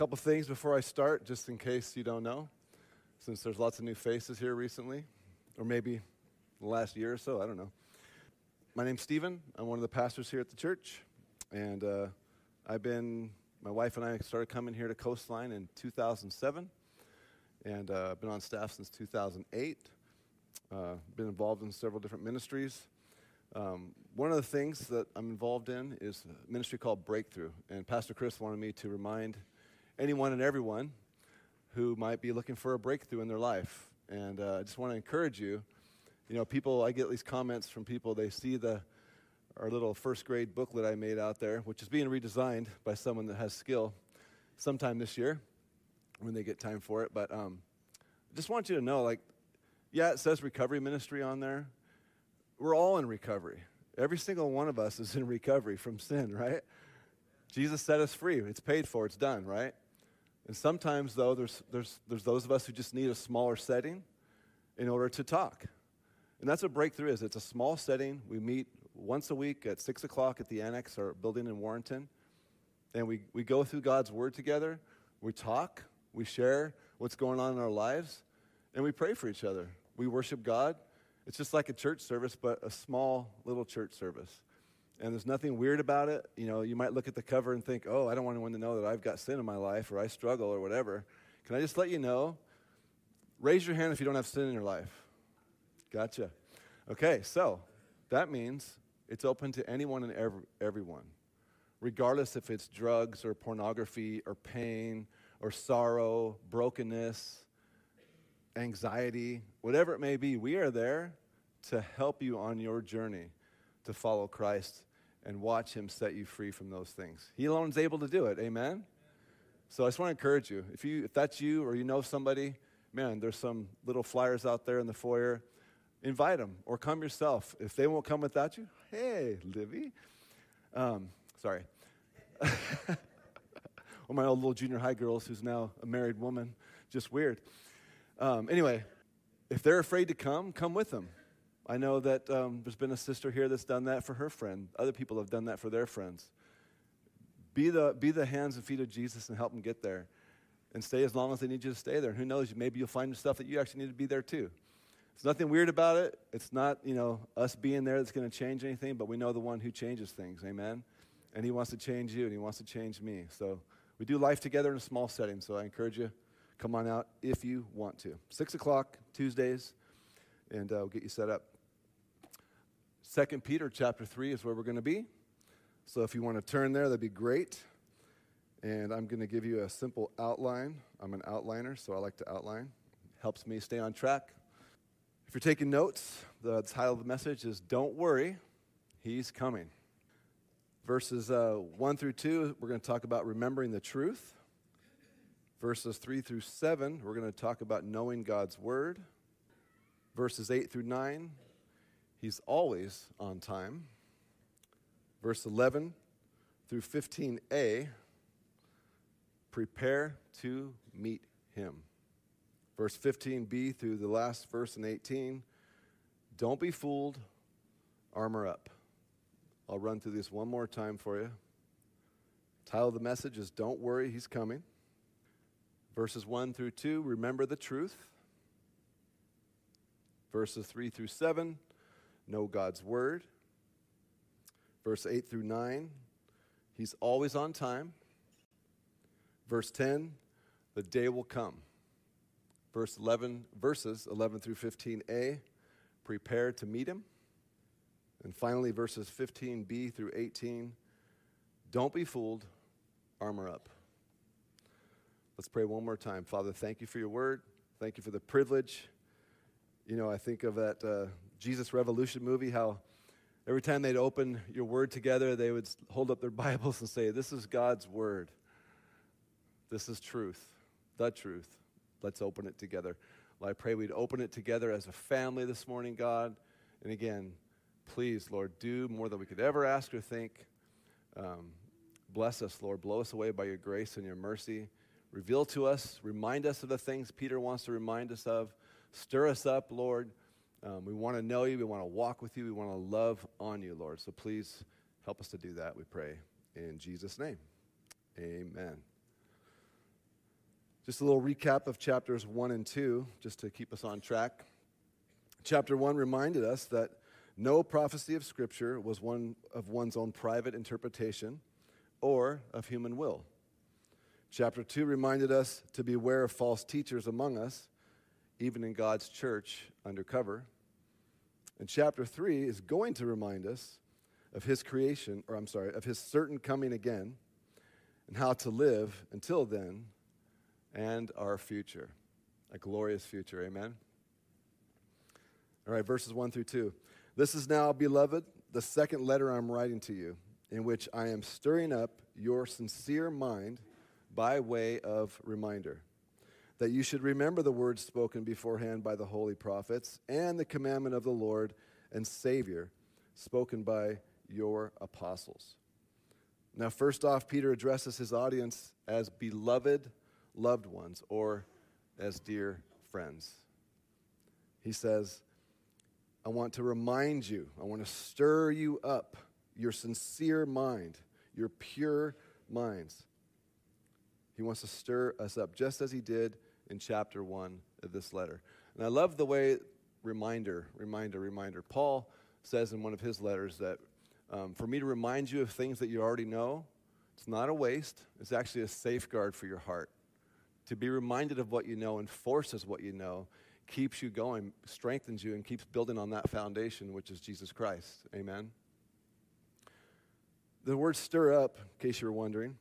couple things before I start, just in case you don't know, since there's lots of new faces here recently, or maybe the last year or so, I don't know. My name's Stephen. I'm one of the pastors here at the church, and uh, I've been, my wife and I started coming here to Coastline in 2007, and uh, I've been on staff since 2008. Uh, been involved in several different ministries. Um, one of the things that I'm involved in is a ministry called Breakthrough, and Pastor Chris wanted me to remind anyone and everyone who might be looking for a breakthrough in their life. And uh, I just want to encourage you. You know, people, I get these comments from people, they see the, our little first grade booklet I made out there, which is being redesigned by someone that has skill sometime this year when they get time for it. But um, I just want you to know, like, yeah, it says recovery ministry on there, we're all in recovery. Every single one of us is in recovery from sin, right? Jesus set us free. It's paid for, it's done, right? And sometimes, though, there's, there's, there's those of us who just need a smaller setting in order to talk. And that's what Breakthrough is it's a small setting. We meet once a week at 6 o'clock at the Annex, our building in Warrenton. And we, we go through God's Word together. We talk, we share what's going on in our lives, and we pray for each other. We worship God it's just like a church service, but a small little church service. And there's nothing weird about it. You know, you might look at the cover and think, oh, I don't want anyone to know that I've got sin in my life or I struggle or whatever. Can I just let you know? Raise your hand if you don't have sin in your life. Gotcha. Okay, so that means it's open to anyone and every, everyone, regardless if it's drugs or pornography or pain or sorrow, brokenness, anxiety, whatever it may be. We are there to help you on your journey to follow Christ and watch Him set you free from those things. He alone is able to do it. Amen? So I just want to encourage you. If, you. if that's you or you know somebody, man, there's some little flyers out there in the foyer. Invite them or come yourself. If they won't come without you, hey, Livy. Um, sorry. Of my old little junior high girls who's now a married woman. Just weird. Um, anyway, if they're afraid to come, come with them. I know that um, there's been a sister here that's done that for her friend. Other people have done that for their friends. Be the, be the hands and feet of Jesus and help them get there. And stay as long as they need you to stay there. And who knows, maybe you'll find stuff that you actually need to be there too. There's nothing weird about it. It's not, you know, us being there that's going to change anything, but we know the one who changes things. Amen? And he wants to change you and he wants to change me. So we do life together in a small setting. So I encourage you, come on out if you want to. Six o'clock, Tuesdays, and uh, we'll get you set up. Second Peter chapter 3 is where we're going to be. So if you want to turn there, that'd be great. And I'm going to give you a simple outline. I'm an outliner, so I like to outline. Helps me stay on track. If you're taking notes, the title of the message is Don't Worry, He's Coming. Verses uh, 1 through 2, we're going to talk about remembering the truth. Verses 3 through 7, we're going to talk about knowing God's Word. Verses 8 through 9, He's always on time. Verse 11 through 15a, prepare to meet him. Verse 15b through the last verse in 18, don't be fooled, armor up. I'll run through this one more time for you. Title of the message is Don't Worry, He's Coming. Verses 1 through 2, remember the truth. Verses 3 through 7, know God's word. Verse 8 through 9, he's always on time. Verse 10, the day will come. Verse 11, verses 11 through 15a, prepare to meet him. And finally, verses 15b through 18, don't be fooled, armor up. Let's pray one more time. Father, thank you for your word. Thank you for the privilege. You know, I think of that uh, Jesus Revolution movie, how every time they'd open your word together, they would hold up their Bibles and say, This is God's word. This is truth, the truth. Let's open it together. Well, I pray we'd open it together as a family this morning, God. And again, please, Lord, do more than we could ever ask or think. Um, bless us, Lord. Blow us away by your grace and your mercy. Reveal to us, remind us of the things Peter wants to remind us of. Stir us up, Lord. Um, we want to know you. We want to walk with you. We want to love on you, Lord. So please help us to do that, we pray. In Jesus' name, amen. Just a little recap of chapters 1 and 2, just to keep us on track. Chapter 1 reminded us that no prophecy of Scripture was one of one's own private interpretation or of human will. Chapter 2 reminded us to beware of false teachers among us, even in God's church undercover. And chapter 3 is going to remind us of his creation, or I'm sorry, of his certain coming again, and how to live until then and our future. A glorious future, amen? All right, verses 1 through 2. This is now, beloved, the second letter I'm writing to you, in which I am stirring up your sincere mind by way of reminder that you should remember the words spoken beforehand by the holy prophets and the commandment of the Lord and Savior spoken by your apostles. Now, first off, Peter addresses his audience as beloved loved ones or as dear friends. He says, I want to remind you, I want to stir you up, your sincere mind, your pure minds. He wants to stir us up, just as he did in chapter 1 of this letter. And I love the way, reminder, reminder, reminder. Paul says in one of his letters that um, for me to remind you of things that you already know, it's not a waste, it's actually a safeguard for your heart. To be reminded of what you know enforces what you know, keeps you going, strengthens you, and keeps building on that foundation, which is Jesus Christ. Amen. The word stir up, in case you were wondering,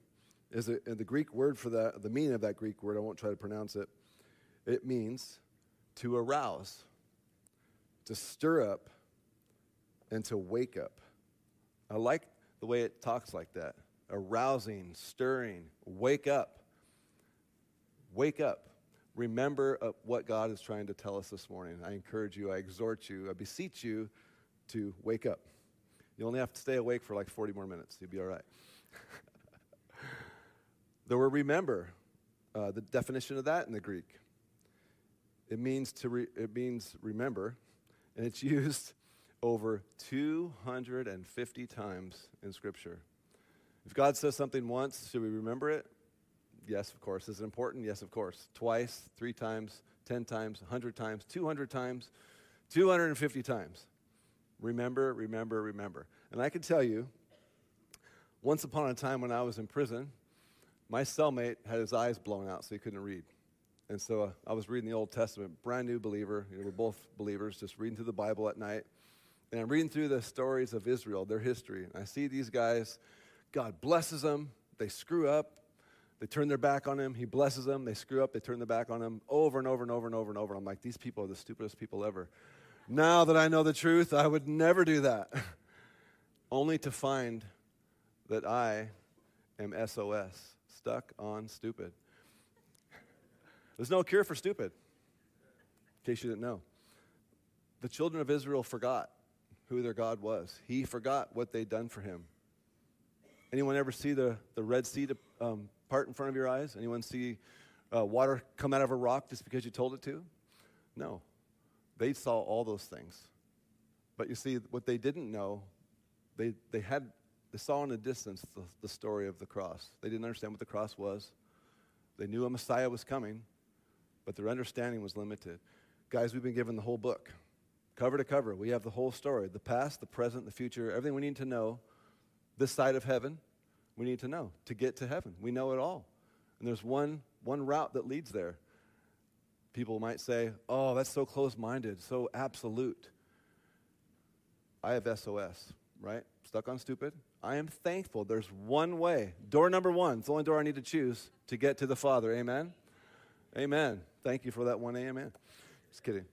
is a, the Greek word for that, the meaning of that Greek word, I won't try to pronounce it. It means to arouse, to stir up, and to wake up. I like the way it talks like that arousing, stirring, wake up. Wake up. Remember uh, what God is trying to tell us this morning. I encourage you, I exhort you, I beseech you to wake up. You only have to stay awake for like 40 more minutes. You'll be all right. the word remember, uh, the definition of that in the Greek, it means to re- it means remember, and it's used over 250 times in Scripture. If God says something once, should we remember it? Yes, of course. Is it important? Yes, of course. Twice, three times, 10 times, 100 times, 200 times, 250 times. Remember, remember, remember. And I can tell you, once upon a time when I was in prison, my cellmate had his eyes blown out so he couldn't read. And so uh, I was reading the Old Testament, brand new believer. You know, we're both believers, just reading through the Bible at night. And I'm reading through the stories of Israel, their history. And I see these guys, God blesses them, they screw up, they turn their back on him, he blesses them, they screw up, they turn their back on him over and over and over and over and over. I'm like, these people are the stupidest people ever. Now that I know the truth, I would never do that. Only to find that I am SOS, stuck on stupid. There's no cure for stupid, in case you didn't know. The children of Israel forgot who their God was. He forgot what they'd done for him. Anyone ever see the, the Red Sea to, um, part in front of your eyes? Anyone see uh, water come out of a rock just because you told it to? No. They saw all those things. But you see, what they didn't know, they, they had they saw in the distance the, the story of the cross. They didn't understand what the cross was. They knew a Messiah was coming, but their understanding was limited. Guys, we've been given the whole book cover to cover. We have the whole story the past, the present, the future, everything we need to know this side of heaven, we need to know to get to heaven. We know it all. And there's one, one route that leads there. People might say, oh, that's so close minded, so absolute. I have SOS, right? Stuck on stupid. I am thankful there's one way. Door number one, it's the only door I need to choose to get to the Father. Amen? Amen. Thank you for that one amen. Just kidding.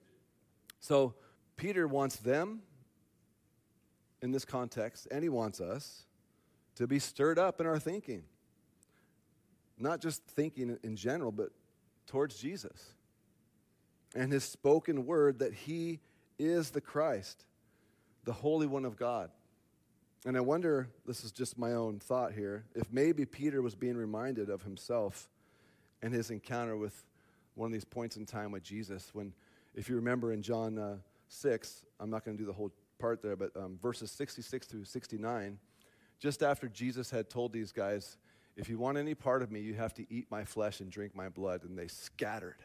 So, Peter wants them in this context, and he wants us to be stirred up in our thinking. Not just thinking in general, but towards Jesus and his spoken word that he is the Christ, the Holy One of God. And I wonder, this is just my own thought here, if maybe Peter was being reminded of himself and his encounter with one of these points in time with Jesus. When, if you remember in John uh, 6, I'm not going to do the whole part there, but um, verses 66 through 69, just after Jesus had told these guys, If you want any part of me, you have to eat my flesh and drink my blood. And they scattered,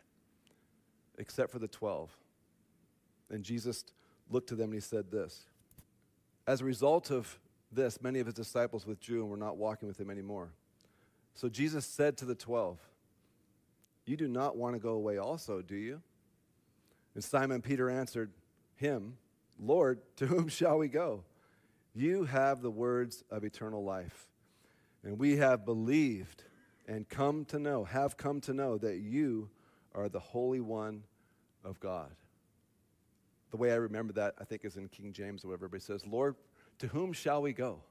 except for the 12. And Jesus looked to them and he said this As a result of this, many of his disciples withdrew and were not walking with him anymore. So Jesus said to the 12, You do not want to go away also, do you? And Simon Peter answered him, Lord, to whom shall we go? You have the words of eternal life. And we have believed and come to know, have come to know that you are the Holy One of God. The way I remember that, I think, is in King James, where everybody says, Lord, to whom shall we go?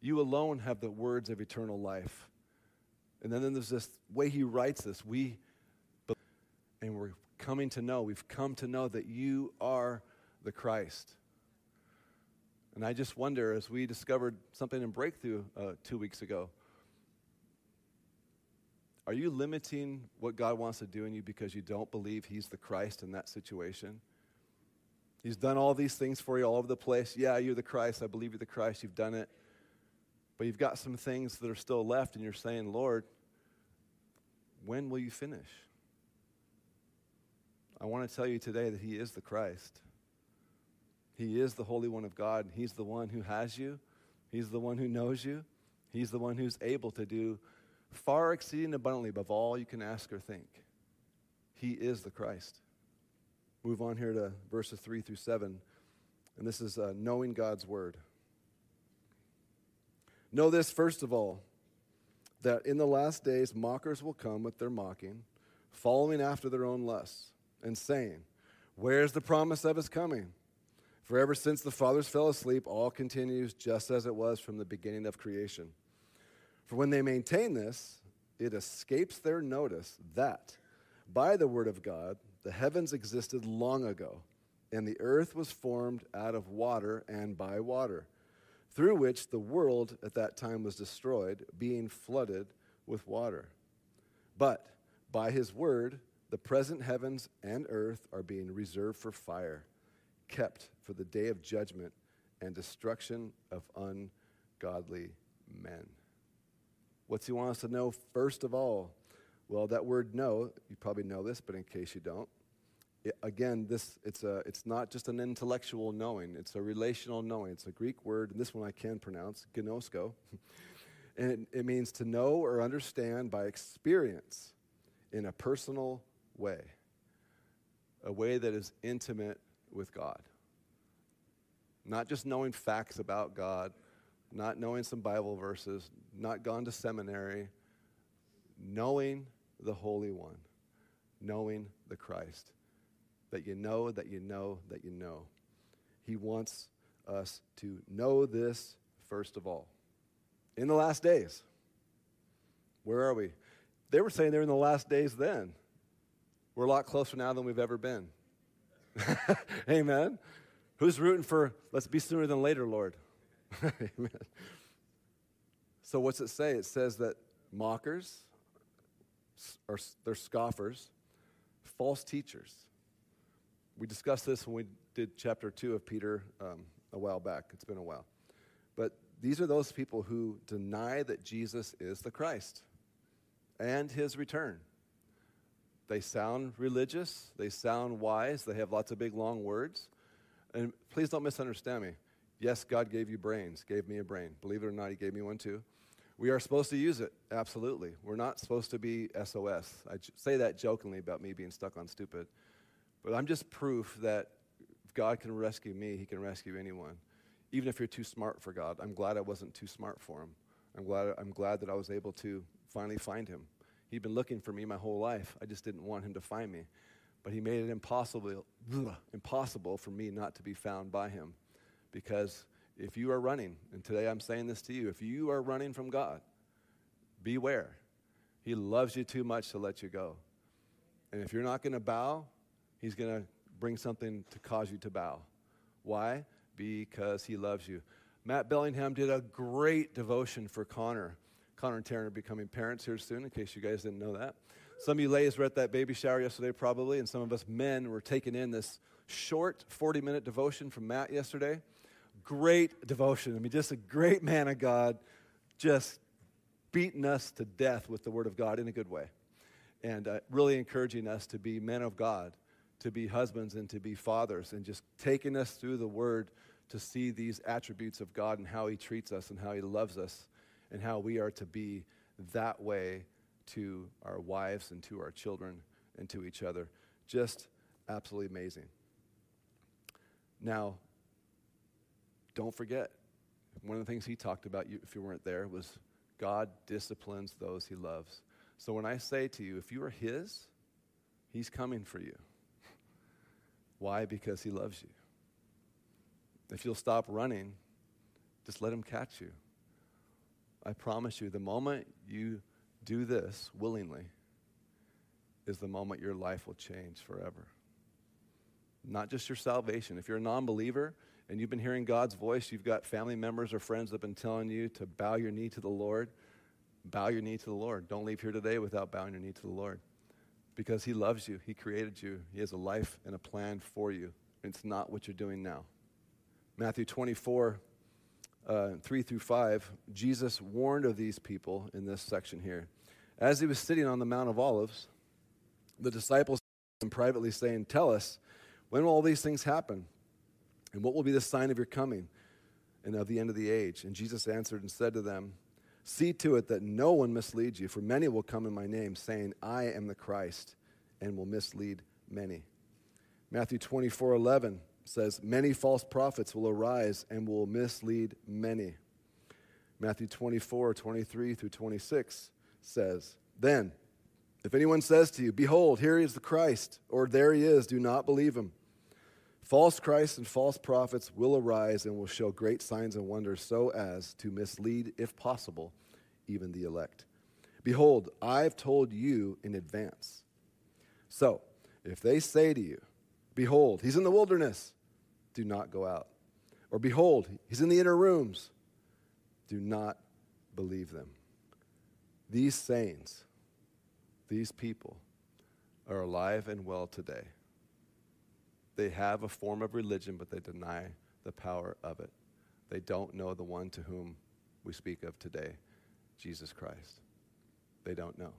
You alone have the words of eternal life. And then there's this way he writes this. We, and we're coming to know, we've come to know that you are the Christ. And I just wonder, as we discovered something in Breakthrough uh, two weeks ago, are you limiting what God wants to do in you because you don't believe He's the Christ in that situation? He's done all these things for you all over the place. Yeah, you're the Christ. I believe you're the Christ. You've done it. But you've got some things that are still left, and you're saying, Lord, when will you finish? I want to tell you today that He is the Christ. He is the Holy One of God. He's the one who has you, He's the one who knows you, He's the one who's able to do far exceeding abundantly above all you can ask or think. He is the Christ. Move on here to verses 3 through 7. And this is uh, knowing God's word. Know this, first of all, that in the last days mockers will come with their mocking, following after their own lusts, and saying, Where's the promise of his coming? For ever since the fathers fell asleep, all continues just as it was from the beginning of creation. For when they maintain this, it escapes their notice that by the word of God, the heavens existed long ago, and the earth was formed out of water and by water, through which the world at that time was destroyed, being flooded with water. But by his word, the present heavens and earth are being reserved for fire kept for the day of judgment and destruction of ungodly men. What's he want us to know first of all? Well, that word know, you probably know this, but in case you don't, again, this it's a it's not just an intellectual knowing; it's a relational knowing. It's a Greek word, and this one I can pronounce, gnosko, and it, it means to know or understand by experience in a personal way, a way that is intimate with God. Not just knowing facts about God, not knowing some Bible verses, not gone to seminary, knowing the Holy One, knowing the Christ. That you know, that you know, that you know. He wants us to know this first of all. In the last days, where are we? They were saying they're in the last days then. We're a lot closer now than we've ever been. Amen. Who's rooting for let's be sooner than later, Lord? Amen. So what's it say? It says that mockers are they're scoffers, false teachers. We discussed this when we did chapter two of Peter um, a while back. It's been a while, but these are those people who deny that Jesus is the Christ and His return. They sound religious, they sound wise, they have lots of big, long words. And please don't misunderstand me. Yes, God gave you brains, gave me a brain. Believe it or not, He gave me one too. We are supposed to use it, absolutely. We're not supposed to be SOS. I say that jokingly about me being stuck on stupid. But I'm just proof that if God can rescue me, He can rescue anyone. Even if you're too smart for God, I'm glad I wasn't too smart for Him. I'm glad, I'm glad that I was able to finally find Him. He'd been looking for me my whole life. I just didn't want him to find me. But he made it impossible, impossible for me not to be found by him. Because if you are running, and today I'm saying this to you, if you are running from God, beware. He loves you too much to let you go. And if you're not going to bow, he's going to bring something to cause you to bow. Why? Because he loves you. Matt Bellingham did a great devotion for Connor Connor and Taryn are becoming parents here soon, in case you guys didn't know that. Some of you ladies were at that baby shower yesterday, probably, and some of us men were taking in this short 40 minute devotion from Matt yesterday. Great devotion. I mean, just a great man of God, just beating us to death with the Word of God in a good way. And uh, really encouraging us to be men of God, to be husbands, and to be fathers, and just taking us through the Word to see these attributes of God and how He treats us and how He loves us and how we are to be that way to our wives and to our children and to each other. Just absolutely amazing. Now, don't forget, one of the things he talked about, if you weren't there, was God disciplines those he loves. So when I say to you, if you are his, he's coming for you. Why? Because he loves you. If you'll stop running, just let him catch you. I promise you, the moment you do this willingly is the moment your life will change forever. Not just your salvation. If you're a non believer and you've been hearing God's voice, you've got family members or friends that have been telling you to bow your knee to the Lord, bow your knee to the Lord. Don't leave here today without bowing your knee to the Lord. Because He loves you, He created you, He has a life and a plan for you. It's not what you're doing now. Matthew 24, uh, 3 through 5, Jesus warned of these people in this section here. As he was sitting on the Mount of Olives, the disciples him privately saying, Tell us, when will all these things happen? And what will be the sign of your coming and of the end of the age? And Jesus answered and said to them, See to it that no one misleads you, for many will come in my name, saying, I am the Christ, and will mislead many. Matthew 24 11 says, Many false prophets will arise and will mislead many. Matthew 24 23 through 26 says, Then, if anyone says to you, Behold, here is the Christ, or there he is, do not believe him. False Christs and false prophets will arise and will show great signs and wonders so as to mislead, if possible, even the elect. Behold, I've told you in advance. So, if they say to you, Behold, he's in the wilderness, do not go out. Or behold, he's in the inner rooms, do not believe them. These sayings, these people, are alive and well today. They have a form of religion, but they deny the power of it. They don't know the one to whom we speak of today, Jesus Christ. They don't know.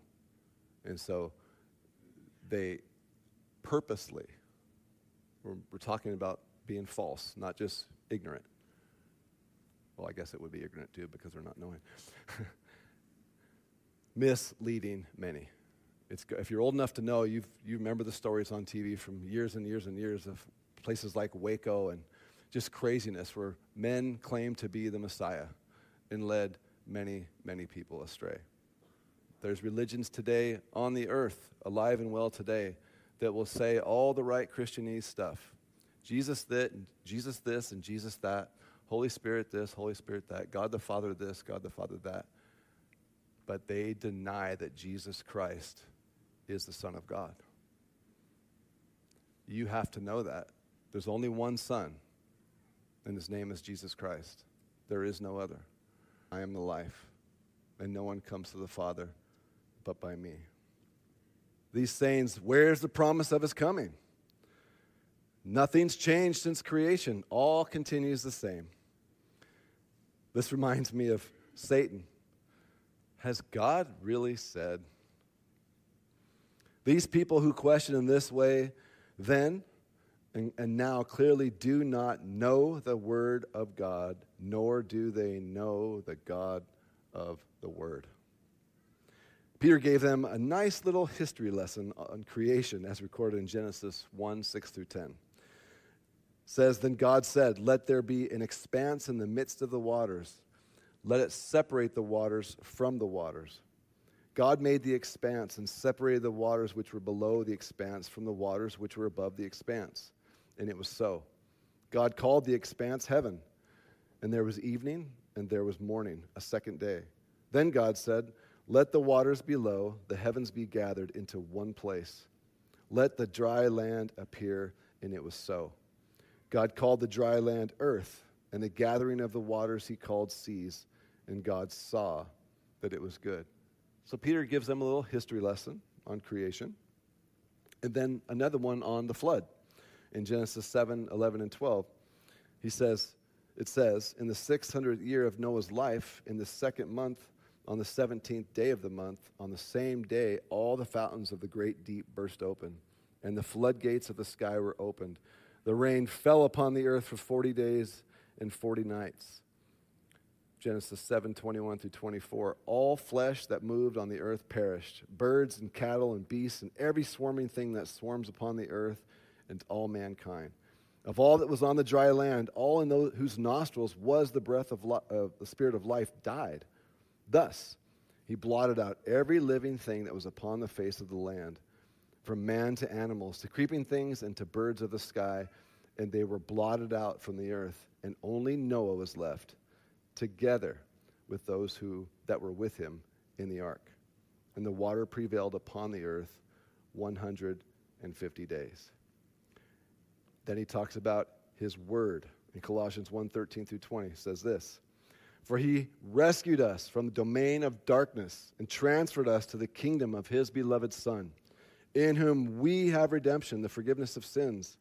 And so they purposely, we're, we're talking about being false, not just ignorant. Well, I guess it would be ignorant too because they're not knowing. Misleading many. It's, if you're old enough to know, you you remember the stories on TV from years and years and years of places like Waco and just craziness where men claimed to be the Messiah and led many, many people astray. There's religions today on the earth, alive and well today, that will say all the right Christianese stuff. Jesus that, Jesus this, and Jesus that. Holy Spirit this, Holy Spirit that. God the Father this, God the Father that. But they deny that Jesus Christ is the Son of God. You have to know that. There's only one Son, and his name is Jesus Christ. There is no other. I am the life, and no one comes to the Father but by me. These sayings, where's the promise of his coming? Nothing's changed since creation, all continues the same. This reminds me of Satan. Has God really said? These people who question in this way then and, and, now clearly do not know the Word of God, nor do they know the God of the Word. Peter gave them a nice little history lesson on creation as recorded in Genesis 1 6 through 10 says, Then God said, Let there be an expanse in the midst of the waters. Let it separate the waters from the waters. God made the expanse and separated the waters which were below the expanse from the waters which were above the expanse. And it was so. God called the expanse heaven. And there was evening and there was morning, a second day. Then God said, Let the waters below, the heavens be gathered into one place. Let the dry land appear. And it was so. God called the dry land earth, and the gathering of the waters he called seas, and God saw that it was good. So Peter gives them a little history lesson on creation, and then another one on the flood. In Genesis 7 11 and 12, he says, it says, In the 600th year of Noah's life, in the second month, on the 17th day of the month, on the same day, all the fountains of the great deep burst open, and the floodgates of the sky were opened. The rain fell upon the earth for 40 days and 40 nights. Genesis 7 21 through 24. All flesh that moved on the earth perished birds and cattle and beasts and every swarming thing that swarms upon the earth and all mankind. Of all that was on the dry land, all in those whose nostrils was the breath of, li- of the spirit of life died. Thus, he blotted out every living thing that was upon the face of the land, from man to animals, to creeping things, and to birds of the sky, and they were blotted out from the earth, and only Noah was left, together with those who that were with him in the ark. And the water prevailed upon the earth 150 days. Then he talks about his word in Colossians 1:13 through 20 says this for he rescued us from the domain of darkness and transferred us to the kingdom of his beloved Son, in whom we have redemption, the forgiveness of sins.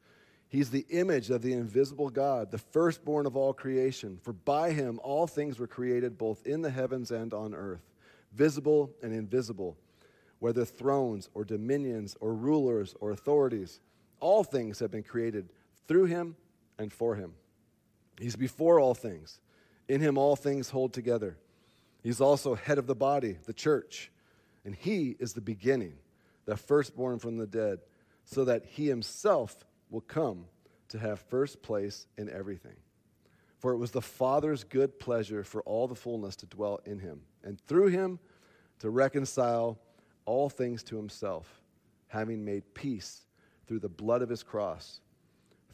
He's the image of the invisible God, the firstborn of all creation. For by him all things were created, both in the heavens and on earth, visible and invisible, whether thrones or dominions or rulers or authorities. All things have been created through him and for him. He's before all things in him, all things hold together. He's also head of the body, the church, and he is the beginning, the firstborn from the dead, so that he himself will come to have first place in everything. For it was the Father's good pleasure for all the fullness to dwell in him, and through him to reconcile all things to himself, having made peace through the blood of his cross.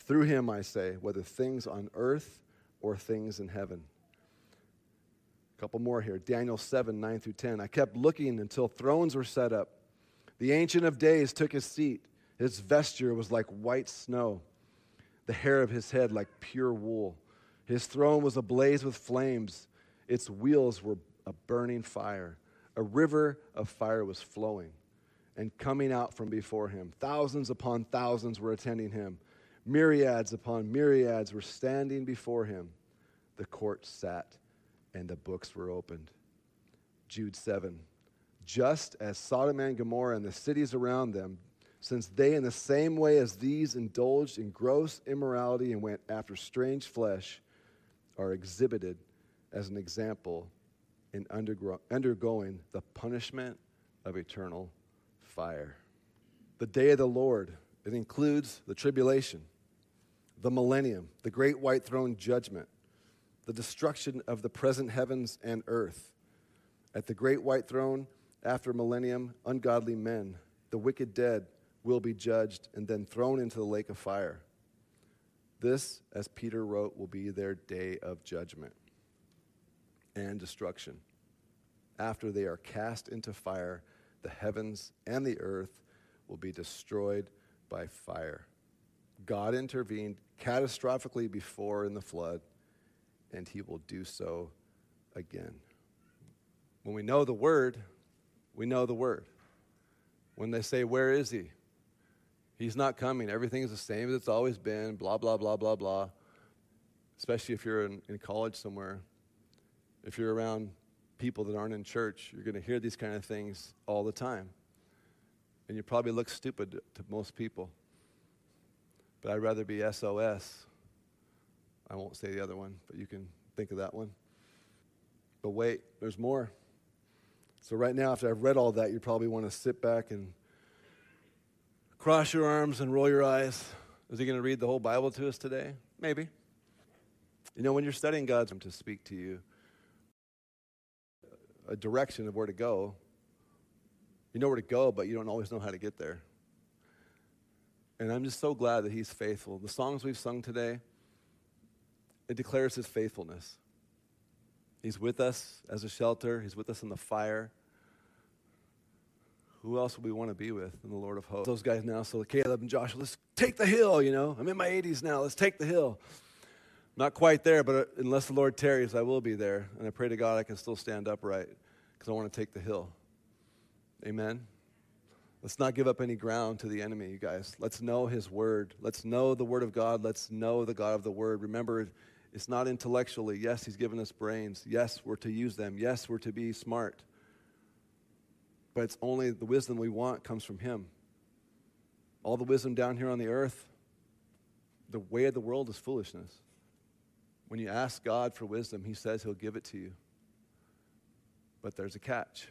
Through him, I say, whether things on earth or things in heaven. A couple more here. Daniel 7, 9 through 10. I kept looking until thrones were set up. The Ancient of Days took his seat. His vesture was like white snow, the hair of his head like pure wool. His throne was ablaze with flames. Its wheels were a burning fire. A river of fire was flowing and coming out from before him. Thousands upon thousands were attending him. Myriads upon myriads were standing before him. The court sat and the books were opened. Jude 7. Just as Sodom and Gomorrah and the cities around them, since they, in the same way as these, indulged in gross immorality and went after strange flesh, are exhibited as an example in undergo- undergoing the punishment of eternal fire. The day of the Lord, it includes the tribulation, the millennium, the great white throne judgment, the destruction of the present heavens and earth. At the great white throne, after millennium, ungodly men, the wicked dead, will be judged and then thrown into the lake of fire. This, as Peter wrote, will be their day of judgment and destruction. After they are cast into fire, the heavens and the earth will be destroyed by fire. God intervened catastrophically before in the flood and he will do so again. When we know the word, we know the word. When they say, Where is he? He's not coming. Everything is the same as it's always been, blah, blah, blah, blah, blah. Especially if you're in, in college somewhere. If you're around people that aren't in church, you're going to hear these kind of things all the time. And you probably look stupid to most people. But I'd rather be SOS I won't say the other one, but you can think of that one. But wait, there's more. So, right now, after I've read all that, you probably want to sit back and cross your arms and roll your eyes. Is he going to read the whole Bible to us today? Maybe. You know, when you're studying God's to speak to you, a direction of where to go, you know where to go, but you don't always know how to get there. And I'm just so glad that He's faithful. The songs we've sung today, it declares his faithfulness. He's with us as a shelter, he's with us in the fire. Who else would we want to be with than the Lord of hosts? Those guys now, so Caleb and Joshua, let's take the hill, you know. I'm in my 80s now, let's take the hill. Not quite there, but uh, unless the Lord tarries, I will be there. And I pray to God I can still stand upright because I want to take the hill. Amen. Let's not give up any ground to the enemy, you guys. Let's know his word. Let's know the word of God. Let's know the God of the word. Remember, It's not intellectually. Yes, He's given us brains. Yes, we're to use them. Yes, we're to be smart. But it's only the wisdom we want comes from Him. All the wisdom down here on the earth, the way of the world is foolishness. When you ask God for wisdom, He says He'll give it to you. But there's a catch.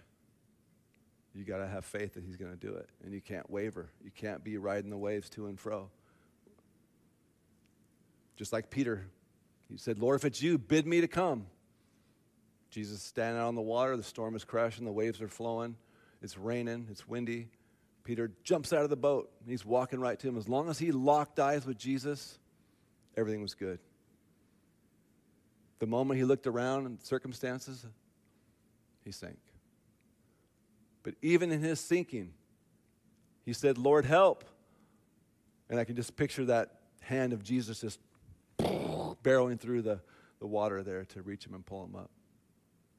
You got to have faith that He's going to do it. And you can't waver. You can't be riding the waves to and fro. Just like Peter, he said, Lord, if it's you, bid me to come. Jesus is standing out on the water, the storm is crashing, the waves are flowing, it's raining, it's windy. Peter jumps out of the boat. He's walking right to him. As long as he locked eyes with Jesus, everything was good. The moment he looked around and circumstances, he sank. But even in his sinking, he said, Lord, help. And I can just picture that hand of Jesus just barreling through the, the water there to reach him and pull him up.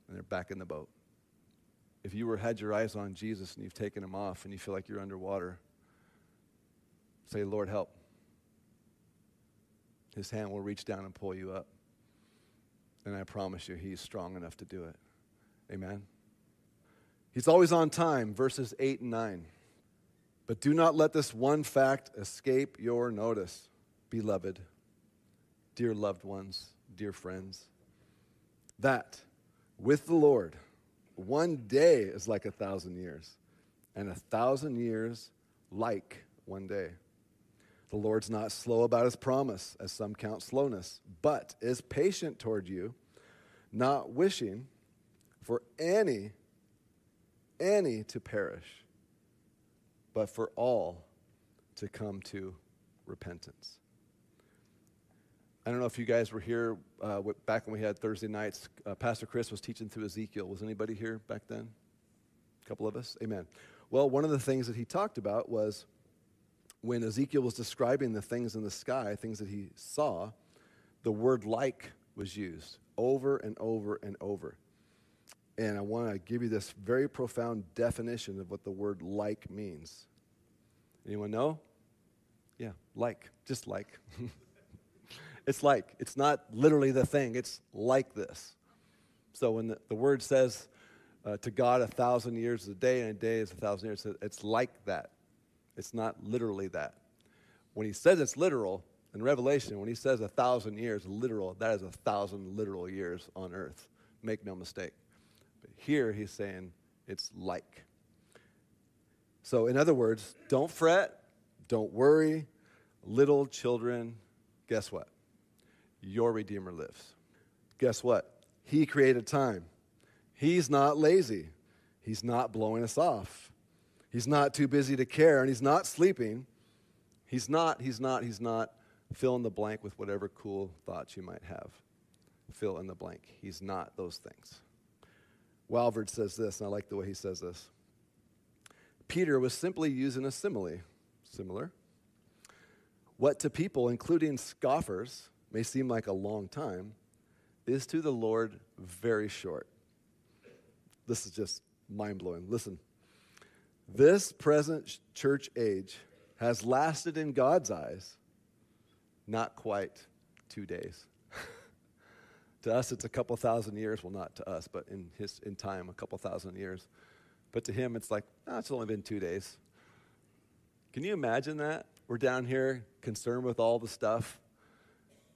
And they're back in the boat. If you were had your eyes on Jesus and you've taken him off and you feel like you're underwater, say, Lord, help. His hand will reach down and pull you up. And I promise you, he's strong enough to do it. Amen. He's always on time, verses 8 and 9. But do not let this one fact escape your notice, beloved dear loved ones, dear friends, that with the Lord, one day is like a thousand years, and a thousand years like one day. The Lord's not slow about his promise, as some count slowness, but is patient toward you, not wishing for any, any to perish, but for all to come to repentance. I don't know if you guys were here uh, back when we had Thursday nights. Uh, Pastor Chris was teaching through Ezekiel. Was anybody here back then? A couple of us? Amen. Well, one of the things that he talked about was when Ezekiel was describing the things in the sky, things that he saw, the word like was used over and over and over. And I want to give you this very profound definition of what the word like means. Anyone know? Yeah, like, just like. It's like, it's not literally the thing, it's like this. So when the, the word says uh, to God, a thousand years is a day, and a day is a thousand years, it's like that. It's not literally that. When he says it's literal, in Revelation, when he says a thousand years, literal, that is a thousand literal years on earth. Make no mistake. But here he's saying it's like. So, in other words, don't fret, don't worry. Little children, guess what? Your Redeemer lives. Guess what? He created time. He's not lazy. He's not blowing us off. He's not too busy to care, and he's not sleeping. He's not, he's not, he's not. Fill in the blank with whatever cool thoughts you might have. Fill in the blank. He's not those things. Walvoord says this, and I like the way he says this. Peter was simply using a simile, similar. What to people, including scoffers, may seem like a long time, is to the Lord very short. This is just mind blowing. Listen, this present church age has lasted in God's eyes not quite two days. to us, it's a couple thousand years. Well, not to us, but in, his, in time, a couple thousand years. But to him, it's like, oh, it's only been two days. Can you imagine that? We're down here concerned with all the stuff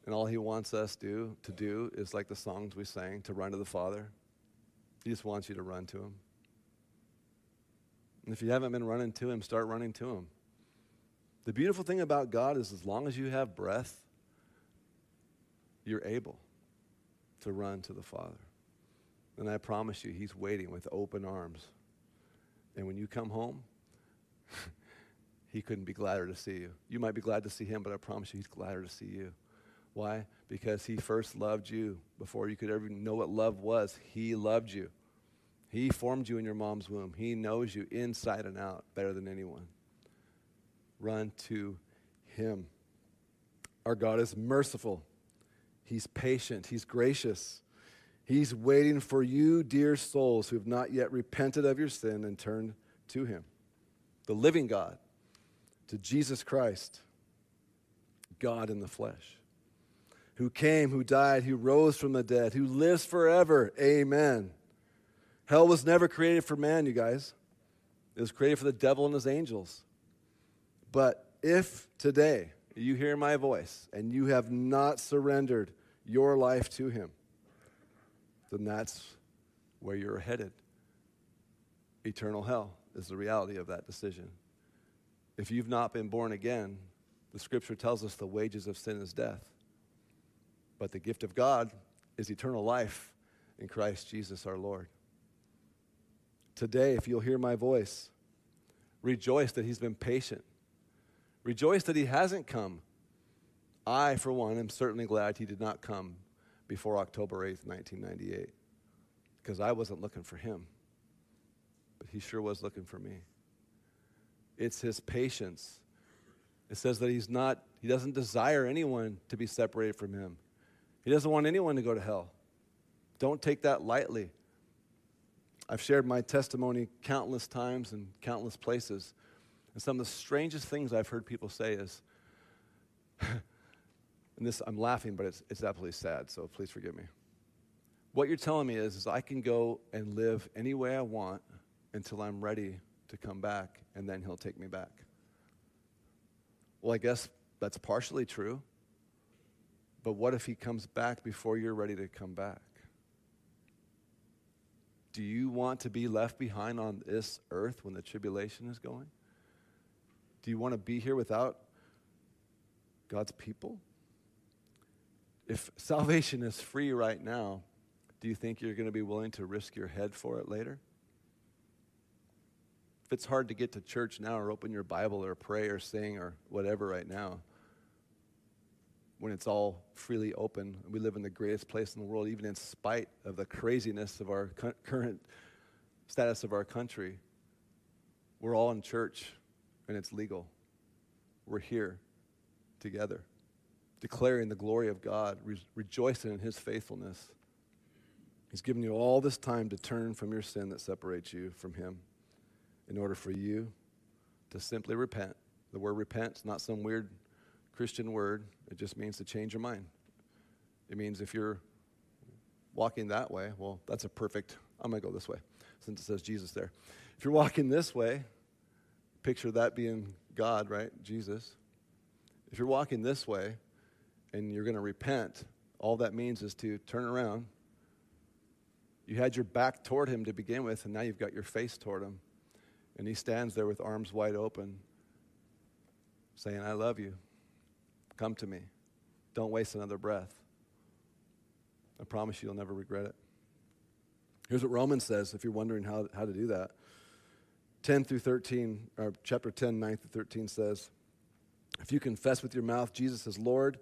and all he wants us do, to do is like the songs we sang, to run to the Father. He just wants you to run to him. And if you haven't been running to him, start running to him. The beautiful thing about God is as long as you have breath, you're able to run to the Father. And I promise you, he's waiting with open arms. And when you come home, he couldn't be gladder to see you. You might be glad to see him, but I promise you, he's gladder to see you. Why? Because he first loved you before you could ever know what love was. He loved you. He formed you in your mom's womb. He knows you inside and out better than anyone. Run to him. Our God is merciful. He's patient. He's gracious. He's waiting for you, dear souls, who have not yet repented of your sin and turned to him. The living God, to Jesus Christ, God in the flesh. Who came, who died, who rose from the dead, who lives forever. Amen. Hell was never created for man, you guys. It was created for the devil and his angels. But if today you hear my voice and you have not surrendered your life to him, then that's where you're headed. Eternal hell is the reality of that decision. If you've not been born again, the scripture tells us the wages of sin is death. But the gift of God is eternal life in Christ Jesus our Lord. Today, if you'll hear my voice, rejoice that He's been patient. Rejoice that He hasn't come. I, for one, am certainly glad He did not come before October 8th, 1998, because I wasn't looking for Him, but He sure was looking for me. It's His patience. It says that He's not, He doesn't desire anyone to be separated from Him. He doesn't want anyone to go to hell. Don't take that lightly. I've shared my testimony countless times in countless places. And some of the strangest things I've heard people say is, and this, I'm laughing, but it's, it's absolutely sad, so please forgive me. What you're telling me is, is I can go and live any way I want until I'm ready to come back, and then he'll take me back. Well, I guess that's partially true. But what if he comes back before you're ready to come back? Do you want to be left behind on this earth when the tribulation is going? Do you want to be here without God's people? If salvation is free right now, do you think you're going to be willing to risk your head for it later? If it's hard to get to church now or open your Bible or pray or sing or whatever right now, when it's all freely open. We live in the greatest place in the world, even in spite of the craziness of our cu- current status of our country. We're all in church and it's legal. We're here together, declaring the glory of God, re- rejoicing in His faithfulness. He's given you all this time to turn from your sin that separates you from Him in order for you to simply repent. The word repent is not some weird Christian word. It just means to change your mind. It means if you're walking that way, well, that's a perfect, I'm going to go this way, since it says Jesus there. If you're walking this way, picture that being God, right? Jesus. If you're walking this way and you're going to repent, all that means is to turn around. You had your back toward him to begin with, and now you've got your face toward him. And he stands there with arms wide open, saying, I love you. Come to me. Don't waste another breath. I promise you, you'll never regret it. Here's what Romans says if you're wondering how, how to do that. 10 through 13, or chapter 10, 9 through 13 says, If you confess with your mouth Jesus is Lord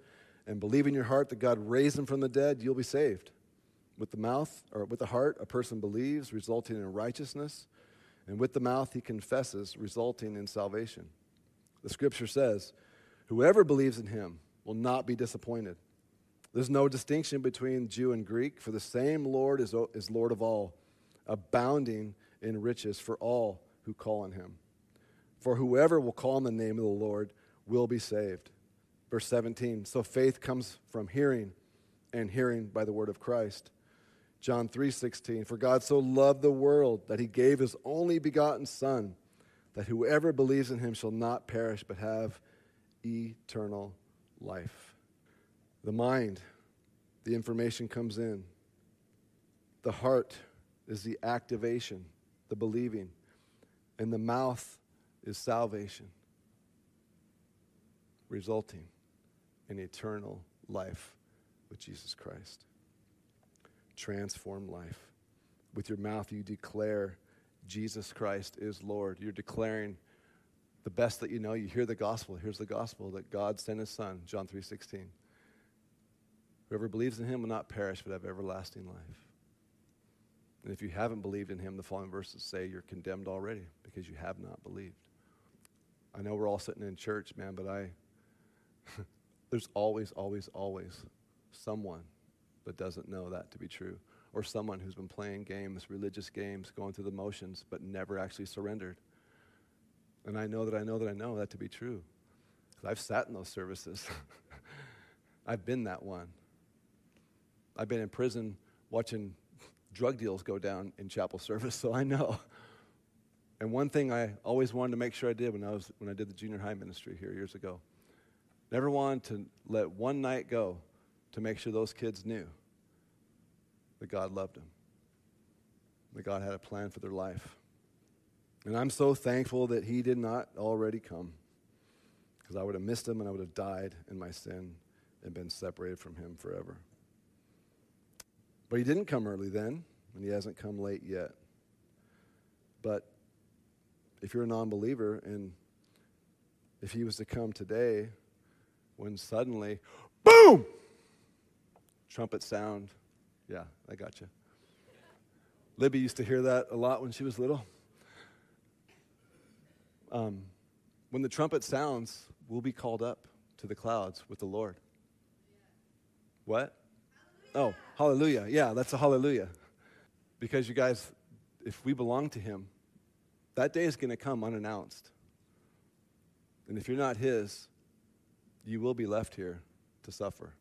and believe in your heart that God raised him from the dead, you'll be saved. With the mouth, or with the heart, a person believes, resulting in righteousness, and with the mouth he confesses, resulting in salvation. The scripture says, Whoever believes in him will not be disappointed. There's no distinction between Jew and Greek, for the same Lord is, is Lord of all, abounding in riches for all who call on him. For whoever will call on the name of the Lord will be saved. Verse 17 So faith comes from hearing, and hearing by the word of Christ. John 3:16 For God so loved the world that he gave his only begotten son that whoever believes in him shall not perish but have eternal life. The mind, the information comes in. The heart is the activation, the believing. And the mouth is salvation, resulting in eternal life with Jesus Christ. Transform life. With your mouth, you declare Jesus Christ is Lord. You're declaring the best that you know, you hear the gospel. Here's the gospel that God sent his son, John 3:16. Whoever believes in him will not perish but have everlasting life. And if you haven't believed in him, the following verses say you're condemned already because you have not believed. I know we're all sitting in church, man, but I there's always always always someone that doesn't know that to be true or someone who's been playing games, religious games, going through the motions but never actually surrendered. And I know that I know that I know that to be true. Because I've sat in those services. I've been that one. I've been in prison watching drug deals go down in chapel service, so I know. And one thing I always wanted to make sure I did when I, was, when I did the junior high ministry here years ago never wanted to let one night go to make sure those kids knew that God loved them, that God had a plan for their life. And I'm so thankful that He did not already come because I would have missed Him and I would have died in my sin and been separated from Him forever. But He didn't come early then, and He hasn't come late yet. But if you're a non believer and if He was to come today, when suddenly, boom! Trumpet sound. Yeah, I got you. Libby used to hear that a lot when she was little. Um, when the trumpet sounds, we'll be called up to the clouds with the Lord. What? Hallelujah. Oh, hallelujah. Yeah, that's a hallelujah. Because you guys, if we belong to Him, that day is going to come unannounced. And if you're not His, you will be left here to suffer.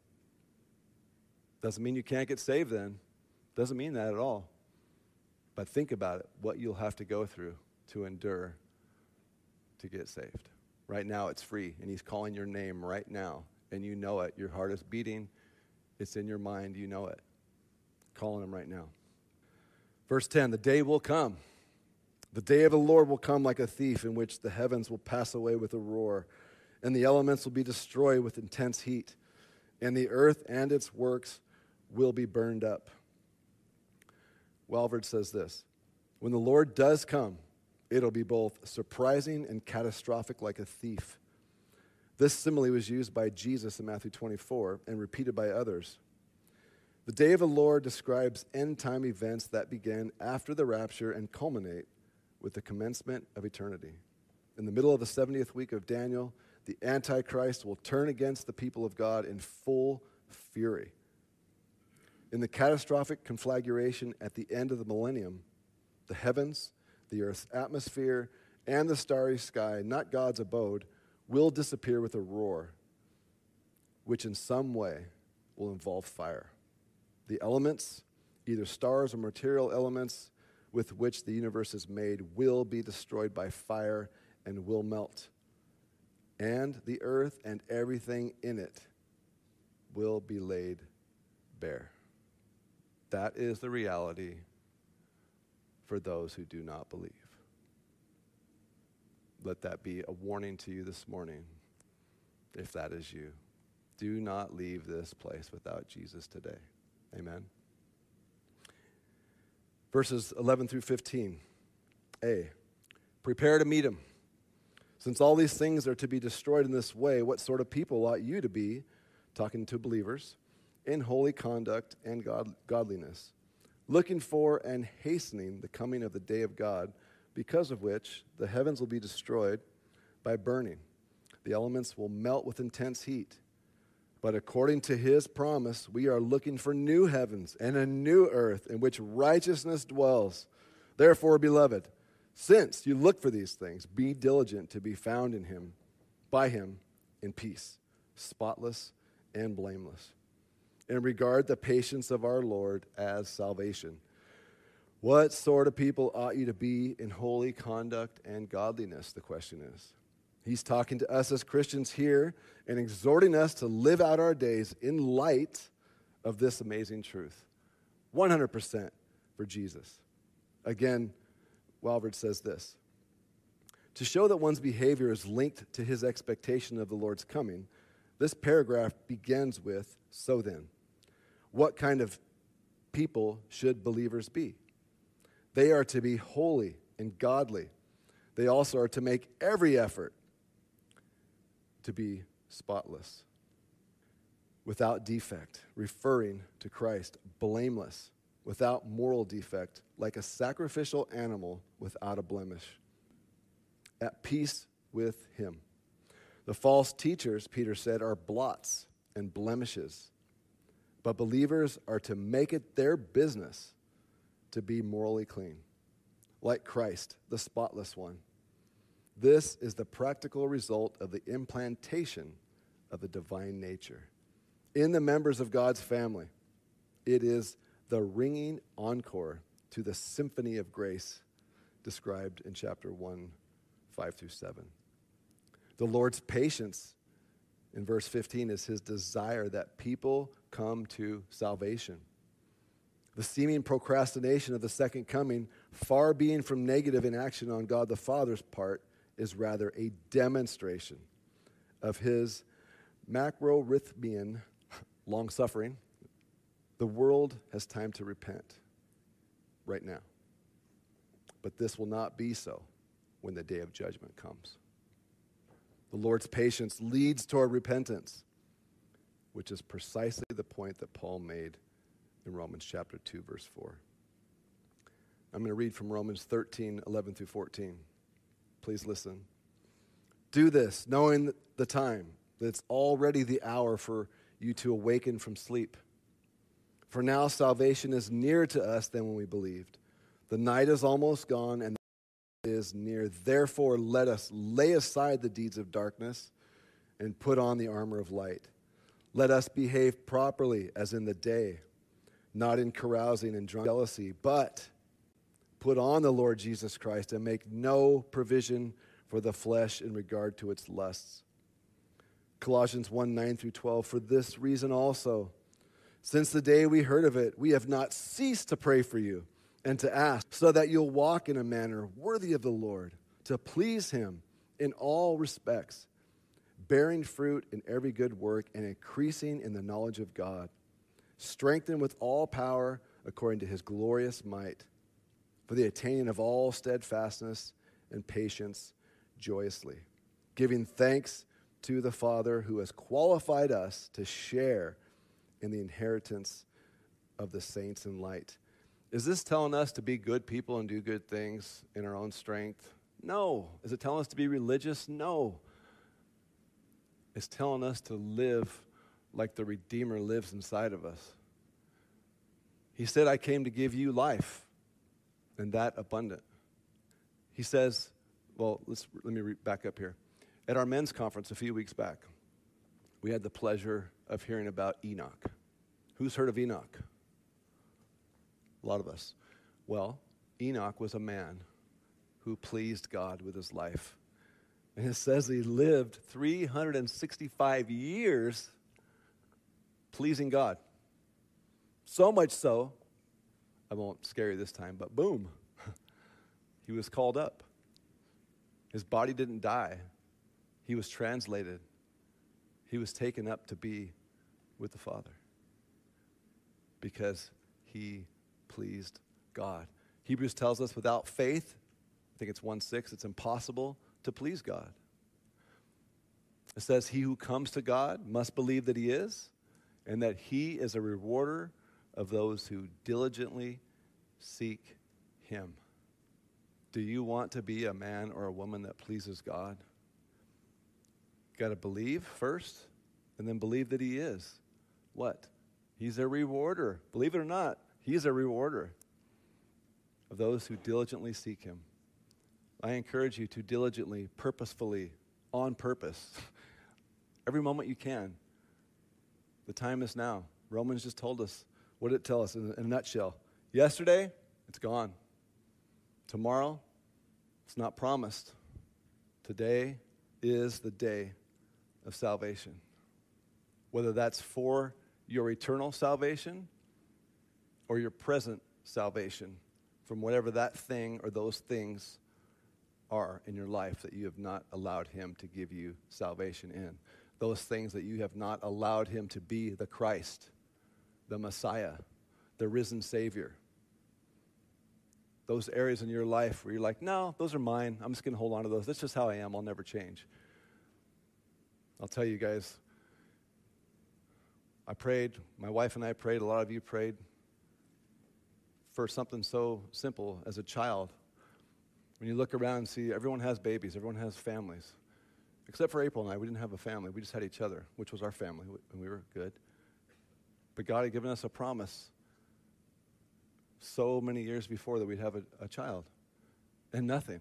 Doesn't mean you can't get saved then. Doesn't mean that at all. But think about it what you'll have to go through to endure to get saved. Right now, it's free, and He's calling your name right now, and you know it. Your heart is beating, it's in your mind, you know it. Calling Him right now. Verse 10 The day will come. The day of the Lord will come like a thief, in which the heavens will pass away with a roar, and the elements will be destroyed with intense heat, and the earth and its works will be burned up. Walvoord says this When the Lord does come, it'll be both surprising and catastrophic like a thief. This simile was used by Jesus in Matthew 24 and repeated by others. The day of the Lord describes end time events that begin after the rapture and culminate with the commencement of eternity. In the middle of the 70th week of Daniel, the Antichrist will turn against the people of God in full fury. In the catastrophic conflagration at the end of the millennium, the heavens, the earth's atmosphere, and the starry sky, not God's abode, will disappear with a roar, which in some way will involve fire. The elements, either stars or material elements with which the universe is made, will be destroyed by fire and will melt. And the earth and everything in it will be laid bare. That is the reality for those who do not believe. Let that be a warning to you this morning, if that is you. Do not leave this place without Jesus today. Amen. Verses 11 through 15. A. Prepare to meet him. Since all these things are to be destroyed in this way, what sort of people ought you to be, talking to believers, in holy conduct and God, godliness? Looking for and hastening the coming of the day of God, because of which the heavens will be destroyed by burning. The elements will melt with intense heat. But according to his promise, we are looking for new heavens and a new earth in which righteousness dwells. Therefore, beloved, since you look for these things, be diligent to be found in him, by him, in peace, spotless and blameless and regard the patience of our Lord as salvation. What sort of people ought you to be in holy conduct and godliness? The question is. He's talking to us as Christians here and exhorting us to live out our days in light of this amazing truth. 100% for Jesus. Again, Walvoord says this To show that one's behavior is linked to his expectation of the Lord's coming, this paragraph begins with So then what kind of people should believers be? They are to be holy and godly. They also are to make every effort to be spotless, without defect, referring to Christ, blameless, without moral defect, like a sacrificial animal without a blemish, at peace with Him. The false teachers, Peter said, are blots and blemishes but believers are to make it their business to be morally clean, like Christ, the spotless one. This is the practical result of the implantation of the divine nature in the members of God's family. It is the ringing encore to the symphony of grace described in chapter 1, 5 through 7. The Lord's patience in verse 15 is his desire that people come to salvation. The seeming procrastination of the second coming, far being from negative inaction on God the Father's part, is rather a demonstration of his macrorhythmian long suffering. The world has time to repent right now. But this will not be so when the day of judgment comes. The Lord's patience leads toward repentance, which is precisely the point that Paul made in Romans chapter 2, verse 4. I'm going to read from Romans 13, 11 through 14. Please listen. Do this, knowing the time, that it's already the hour for you to awaken from sleep. For now salvation is nearer to us than when we believed. The night is almost gone, and is near. Therefore, let us lay aside the deeds of darkness and put on the armor of light. Let us behave properly as in the day, not in carousing and drunk jealousy, but put on the Lord Jesus Christ and make no provision for the flesh in regard to its lusts. Colossians 1 9 through 12. For this reason also, since the day we heard of it, we have not ceased to pray for you and to ask, so that you'll walk in a manner worthy of the Lord, to please Him in all respects, bearing fruit in every good work and increasing in the knowledge of God, strengthened with all power according to His glorious might, for the attaining of all steadfastness and patience joyously, giving thanks to the Father who has qualified us to share in the inheritance of the saints in light. Is this telling us to be good people and do good things in our own strength? No. Is it telling us to be religious? No. It's telling us to live like the Redeemer lives inside of us. He said, I came to give you life, and that abundant. He says, well, let's, let me re- back up here. At our men's conference a few weeks back, we had the pleasure of hearing about Enoch. Who's heard of Enoch? A lot of us. Well, Enoch was a man who pleased God with his life. And it says he lived 365 years pleasing God. So much so, I won't scare you this time, but boom, he was called up. His body didn't die, he was translated. He was taken up to be with the Father because he pleased God. Hebrews tells us without faith, I think it's 1 6, it's impossible to please God. It says, He who comes to God must believe that He is, and that He is a rewarder of those who diligently seek Him. Do you want to be a man or a woman that pleases God? Got to believe first, and then believe that He is. What? He's a rewarder. Believe it or not, he is a rewarder of those who diligently seek him. I encourage you to diligently, purposefully, on purpose, every moment you can. The time is now. Romans just told us. What did it tell us in a nutshell? Yesterday, it's gone. Tomorrow, it's not promised. Today is the day of salvation. Whether that's for your eternal salvation or your present salvation from whatever that thing or those things are in your life that you have not allowed Him to give you salvation in. Those things that you have not allowed Him to be the Christ, the Messiah, the risen Savior. Those areas in your life where you're like, no, those are mine. I'm just going to hold on to those. That's just how I am. I'll never change. I'll tell you guys, I prayed. My wife and I prayed. A lot of you prayed for something so simple as a child. When you look around and see everyone has babies, everyone has families. Except for April and I, we didn't have a family. We just had each other, which was our family, and we were good. But God had given us a promise so many years before that we'd have a, a child, and nothing.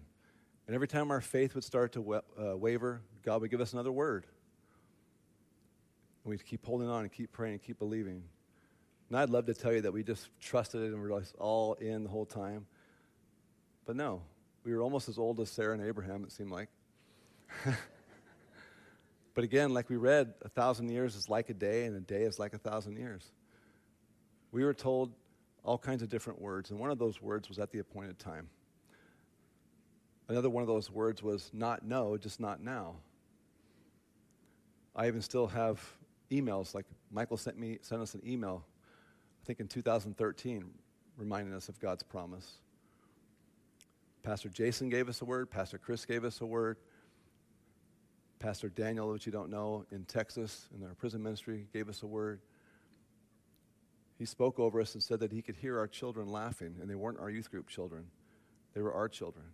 And every time our faith would start to uh, waver, God would give us another word. And we'd keep holding on and keep praying and keep believing. And I'd love to tell you that we just trusted it and were just all in the whole time. But no, we were almost as old as Sarah and Abraham, it seemed like. but again, like we read, a thousand years is like a day, and a day is like a thousand years. We were told all kinds of different words, and one of those words was at the appointed time. Another one of those words was not no, just not now. I even still have emails, like Michael sent me sent us an email, think in 2013, reminding us of God's promise. Pastor Jason gave us a word, Pastor Chris gave us a word. Pastor Daniel, which you don't know, in Texas, in our prison ministry, gave us a word. He spoke over us and said that he could hear our children laughing, and they weren't our youth group children, they were our children.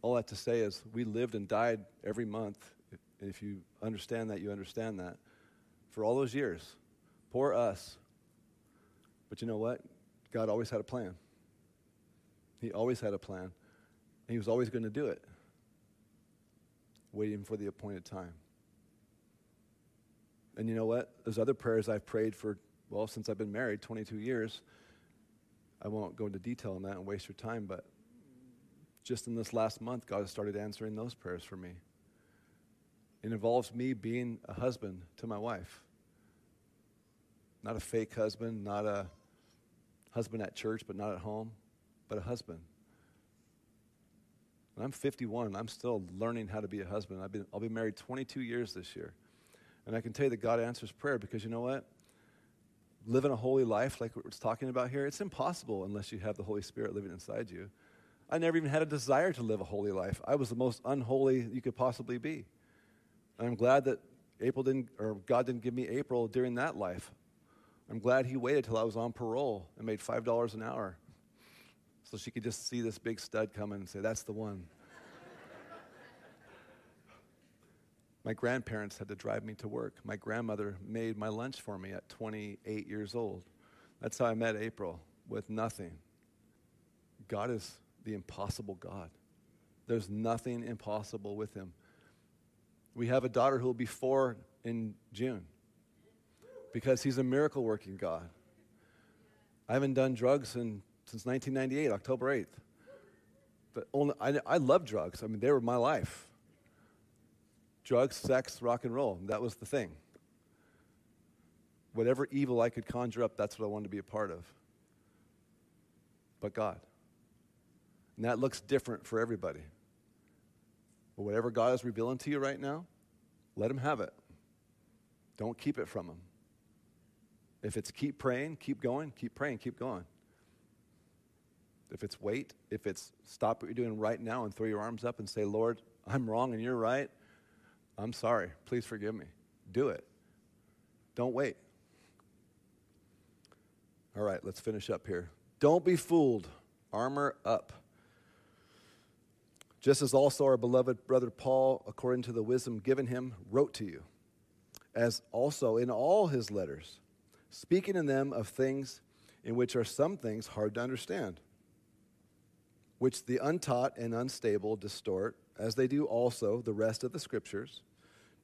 All that to say is, we lived and died every month. And if you understand that, you understand that. For all those years. Poor us. But you know what? God always had a plan. He always had a plan. And he was always going to do it, waiting for the appointed time. And you know what? There's other prayers I've prayed for, well, since I've been married 22 years. I won't go into detail on that and waste your time, but just in this last month, God has started answering those prayers for me. It involves me being a husband to my wife. Not a fake husband, not a husband at church, but not at home, but a husband. And I'm 51. I'm still learning how to be a husband. I've been, I'll be married 22 years this year. And I can tell you that God answers prayer because you know what? Living a holy life, like we're talking about here, it's impossible unless you have the Holy Spirit living inside you. I never even had a desire to live a holy life. I was the most unholy you could possibly be. And I'm glad that April didn't, or God didn't give me April during that life. I'm glad He waited till I was on parole and made five dollars an hour, so she could just see this big stud coming and say, "That's the one." my grandparents had to drive me to work. My grandmother made my lunch for me at 28 years old. That's how I met April with nothing. God is the impossible God. There's nothing impossible with him. We have a daughter who will be four in June because he's a miracle working God. I haven't done drugs in, since 1998, October 8th. But only, I, I love drugs. I mean, they were my life. Drugs, sex, rock and roll. That was the thing. Whatever evil I could conjure up, that's what I wanted to be a part of. But God. And that looks different for everybody. But whatever God is revealing to you right now, let Him have it. Don't keep it from Him. If it's keep praying, keep going, keep praying, keep going. If it's wait, if it's stop what you're doing right now and throw your arms up and say, Lord, I'm wrong and you're right, I'm sorry. Please forgive me. Do it. Don't wait. All right, let's finish up here. Don't be fooled. Armor up. Just as also our beloved brother Paul, according to the wisdom given him, wrote to you, as also in all his letters, speaking in them of things in which are some things hard to understand, which the untaught and unstable distort, as they do also the rest of the scriptures,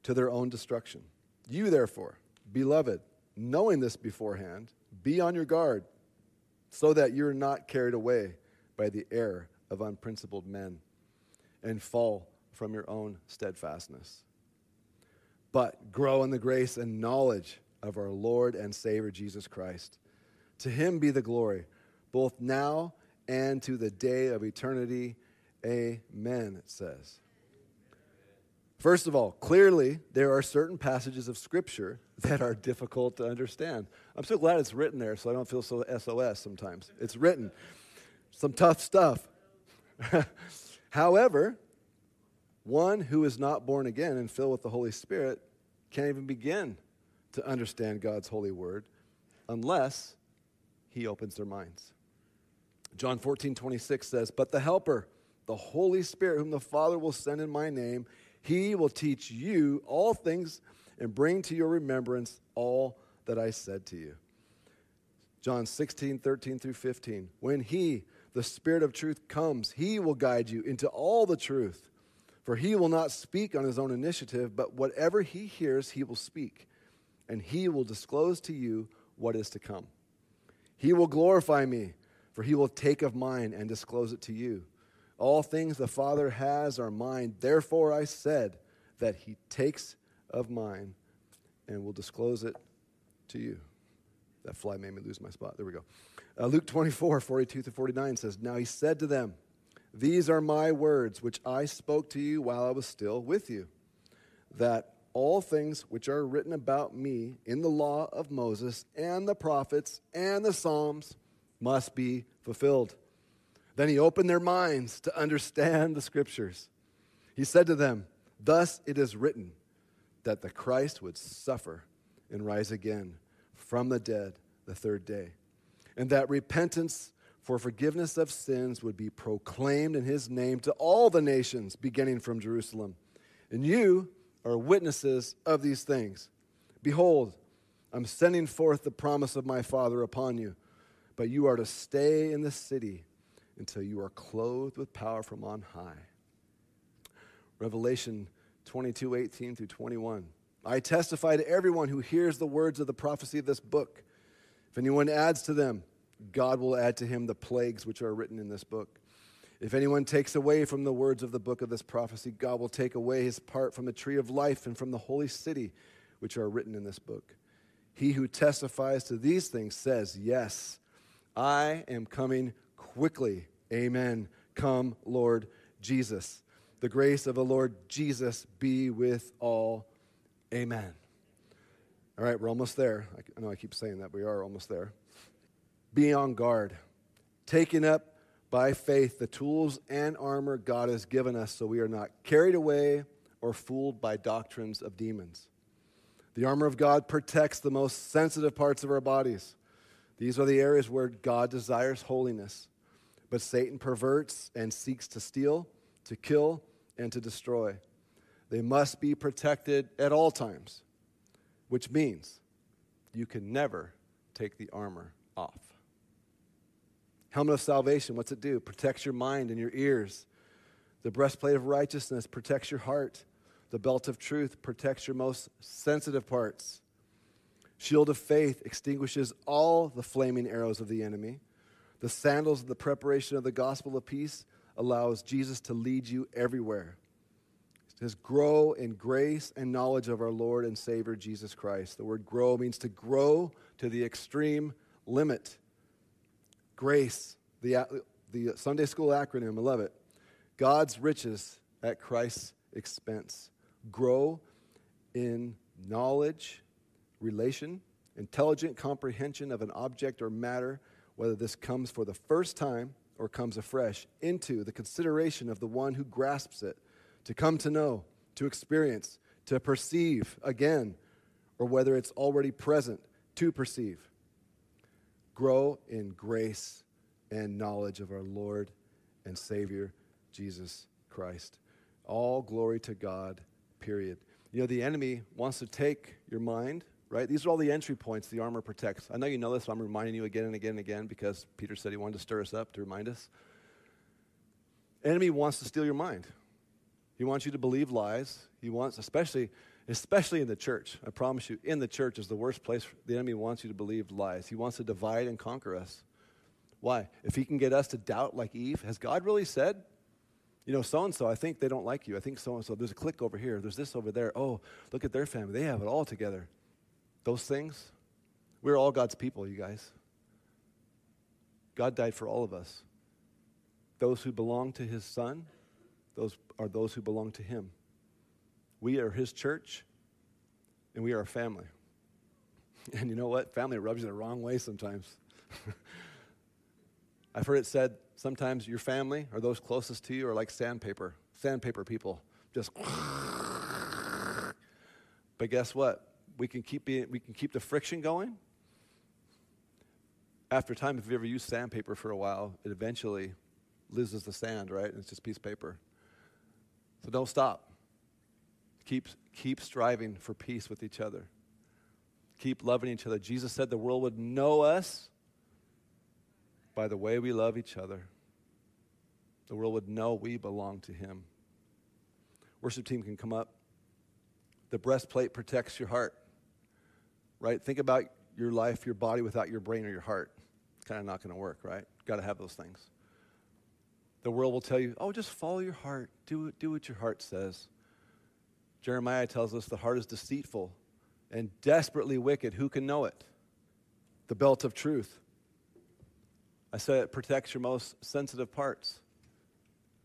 to their own destruction. You, therefore, beloved, knowing this beforehand, be on your guard, so that you're not carried away by the error of unprincipled men and fall from your own steadfastness. But grow in the grace and knowledge of our Lord and Savior Jesus Christ. To him be the glory, both now and to the day of eternity. Amen, it says. First of all, clearly there are certain passages of Scripture that are difficult to understand. I'm so glad it's written there so I don't feel so SOS sometimes. It's written. Some tough stuff. However, one who is not born again and filled with the Holy Spirit can't even begin to understand God's holy word unless he opens their minds. John 14, 26 says, But the Helper, the Holy Spirit, whom the Father will send in my name, he will teach you all things and bring to your remembrance all that I said to you. John 16, 13 through 15. When he, the Spirit of truth comes, he will guide you into all the truth. For he will not speak on his own initiative, but whatever he hears, he will speak, and he will disclose to you what is to come. He will glorify me, for he will take of mine and disclose it to you. All things the Father has are mine. Therefore I said that he takes of mine and will disclose it to you. That fly made me lose my spot. There we go. Uh, Luke 24, 42 to 49 says, Now he said to them, These are my words, which I spoke to you while I was still with you, that all things which are written about me in the law of Moses and the prophets and the Psalms must be fulfilled. Then he opened their minds to understand the scriptures. He said to them, Thus it is written that the Christ would suffer and rise again from the dead the third day, and that repentance for forgiveness of sins would be proclaimed in his name to all the nations, beginning from Jerusalem. And you are witnesses of these things. Behold, I'm sending forth the promise of my Father upon you, but you are to stay in the city until you are clothed with power from on high. Revelation 22 18 through 21. I testify to everyone who hears the words of the prophecy of this book. If anyone adds to them, God will add to him the plagues which are written in this book. If anyone takes away from the words of the book of this prophecy, God will take away his part from the tree of life and from the holy city which are written in this book. He who testifies to these things says, Yes, I am coming quickly. Amen. Come, Lord Jesus. The grace of the Lord Jesus be with all. Amen. All right, we're almost there. I know I keep saying that, but we are almost there. Be on guard, taking up by faith the tools and armor God has given us so we are not carried away or fooled by doctrines of demons. The armor of God protects the most sensitive parts of our bodies. These are the areas where God desires holiness, but Satan perverts and seeks to steal, to kill, and to destroy. They must be protected at all times, which means you can never take the armor off. Helmet of salvation, what's it do? Protects your mind and your ears. The breastplate of righteousness protects your heart. The belt of truth protects your most sensitive parts. Shield of faith extinguishes all the flaming arrows of the enemy. The sandals of the preparation of the gospel of peace allows Jesus to lead you everywhere. It says, grow in grace and knowledge of our Lord and Savior Jesus Christ. The word grow means to grow to the extreme limit. Grace, the, the Sunday school acronym, I love it. God's riches at Christ's expense. Grow in knowledge, relation, intelligent comprehension of an object or matter, whether this comes for the first time or comes afresh into the consideration of the one who grasps it, to come to know, to experience, to perceive again, or whether it's already present to perceive. Grow in grace and knowledge of our Lord and Savior, Jesus Christ. All glory to God, period. You know, the enemy wants to take your mind, right? These are all the entry points the armor protects. I know you know this, so I'm reminding you again and again and again because Peter said he wanted to stir us up to remind us. Enemy wants to steal your mind. He wants you to believe lies. He wants, especially, especially in the church. I promise you, in the church is the worst place. The enemy wants you to believe lies. He wants to divide and conquer us. Why? If he can get us to doubt like Eve, has God really said? You know, so and so, I think they don't like you. I think so and so, there's a clique over here, there's this over there. Oh, look at their family. They have it all together. Those things, we're all God's people, you guys. God died for all of us. Those who belong to his son, those are those who belong to him. We are his church, and we are a family. And you know what? Family rubs you the wrong way sometimes. I've heard it said sometimes your family or those closest to you are like sandpaper, sandpaper people. Just. but guess what? We can keep being, we can keep the friction going. After time, if you ever use sandpaper for a while, it eventually loses the sand, right? And it's just piece of paper. So don't stop. Keep, keep striving for peace with each other. Keep loving each other. Jesus said the world would know us by the way we love each other. The world would know we belong to Him. Worship team can come up. The breastplate protects your heart, right? Think about your life, your body without your brain or your heart. It's kind of not going to work, right? Got to have those things. The world will tell you, oh, just follow your heart. Do, do what your heart says. Jeremiah tells us the heart is deceitful and desperately wicked. Who can know it? The belt of truth. I said it protects your most sensitive parts.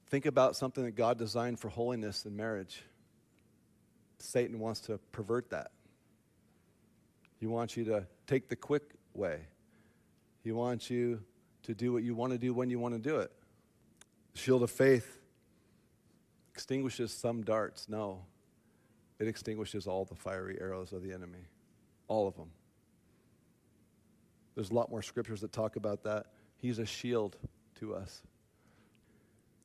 Think about something that God designed for holiness in marriage. Satan wants to pervert that. He wants you to take the quick way. He wants you to do what you want to do when you want to do it. The shield of faith extinguishes some darts. No, it extinguishes all the fiery arrows of the enemy, all of them. There's a lot more scriptures that talk about that. He's a shield to us.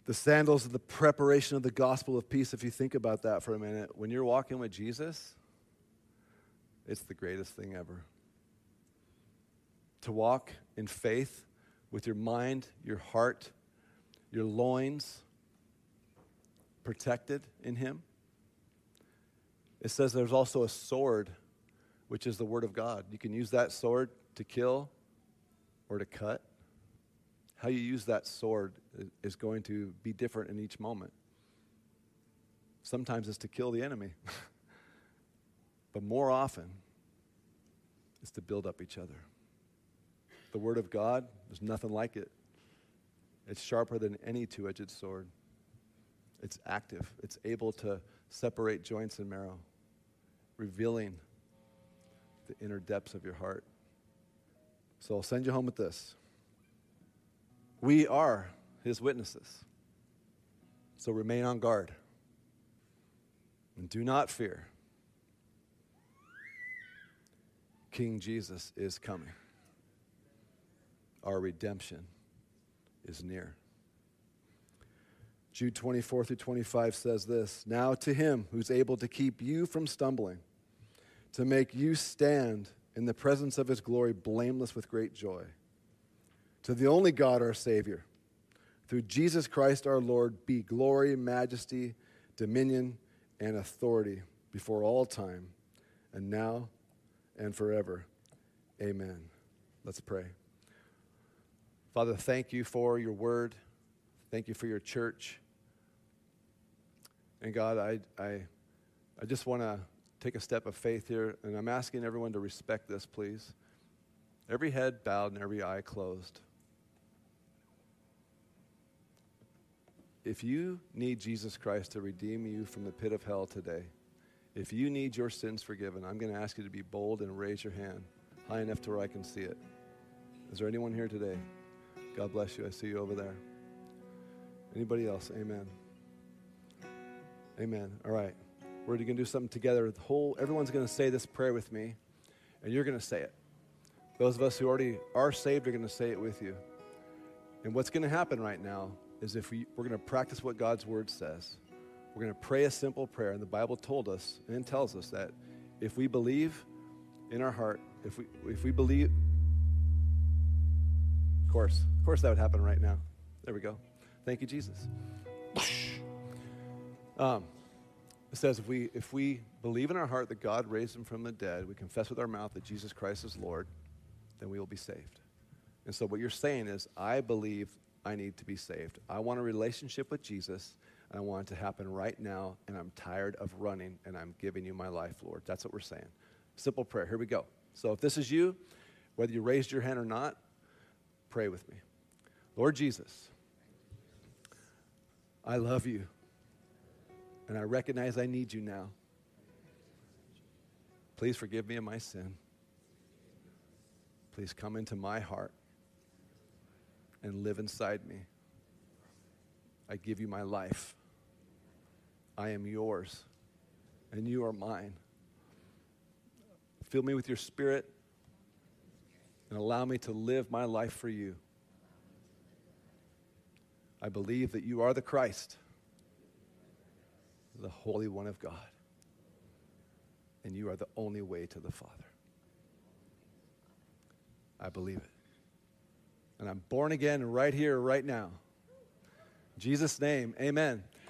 The sandals of the preparation of the gospel of peace, if you think about that for a minute, when you're walking with Jesus, it's the greatest thing ever. To walk in faith with your mind, your heart, your loins protected in Him. It says there's also a sword, which is the Word of God. You can use that sword to kill or to cut. How you use that sword is going to be different in each moment. Sometimes it's to kill the enemy, but more often it's to build up each other. The Word of God, there's nothing like it. It's sharper than any two edged sword. It's active, it's able to separate joints and marrow, revealing the inner depths of your heart. So I'll send you home with this. We are his witnesses. So remain on guard. And do not fear. King Jesus is coming. Our redemption is near. Jude 24 through 25 says this Now to him who's able to keep you from stumbling, to make you stand in the presence of his glory blameless with great joy to the only God, our Savior. Through Jesus Christ our Lord, be glory, majesty, dominion, and authority before all time, and now and forever. Amen. Let's pray. Father, thank you for your word. Thank you for your church. And God, I, I, I just want to take a step of faith here, and I'm asking everyone to respect this, please. Every head bowed and every eye closed. if you need Jesus Christ to redeem you from the pit of hell today, if you need your sins forgiven, I'm going to ask you to be bold and raise your hand high enough to where I can see it. Is there anyone here today? God bless you. I see you over there. Anybody else? Amen. Amen. All right. We're going to do something together. The whole everyone's going to say this prayer with me, and you're going to say it. Those of us who already are saved are going to say it with you. And what's going to happen right now is if we, we're going to practice what God's word says. We're going to pray a simple prayer. And the Bible told us and tells us that if we believe in our heart, if we, if we believe, of course, of course that would happen right now. There we go. Thank you, Jesus. Um, it says if we, if we believe in our heart that God raised him from the dead, we confess with our mouth that Jesus Christ is Lord, then we will be saved. And so what you're saying is, I believe I need to be saved. I want a relationship with Jesus, and I want it to happen right now, and I'm tired of running, and I'm giving you my life, Lord. That's what we're saying. Simple prayer. Here we go. So if this is you, whether you raised your hand or not, pray with me. Lord Jesus, I love you, and I recognize I need you now. Please forgive me of my sin. Please come into my heart and live inside me. I give you my life. I am yours, and you are mine. Fill me with your spirit and allow me to live my life for you. I believe that you are the Christ, the Holy One of God, and you are the only way to the Father. I believe it and I'm born again right here, right now. In Jesus' name, amen.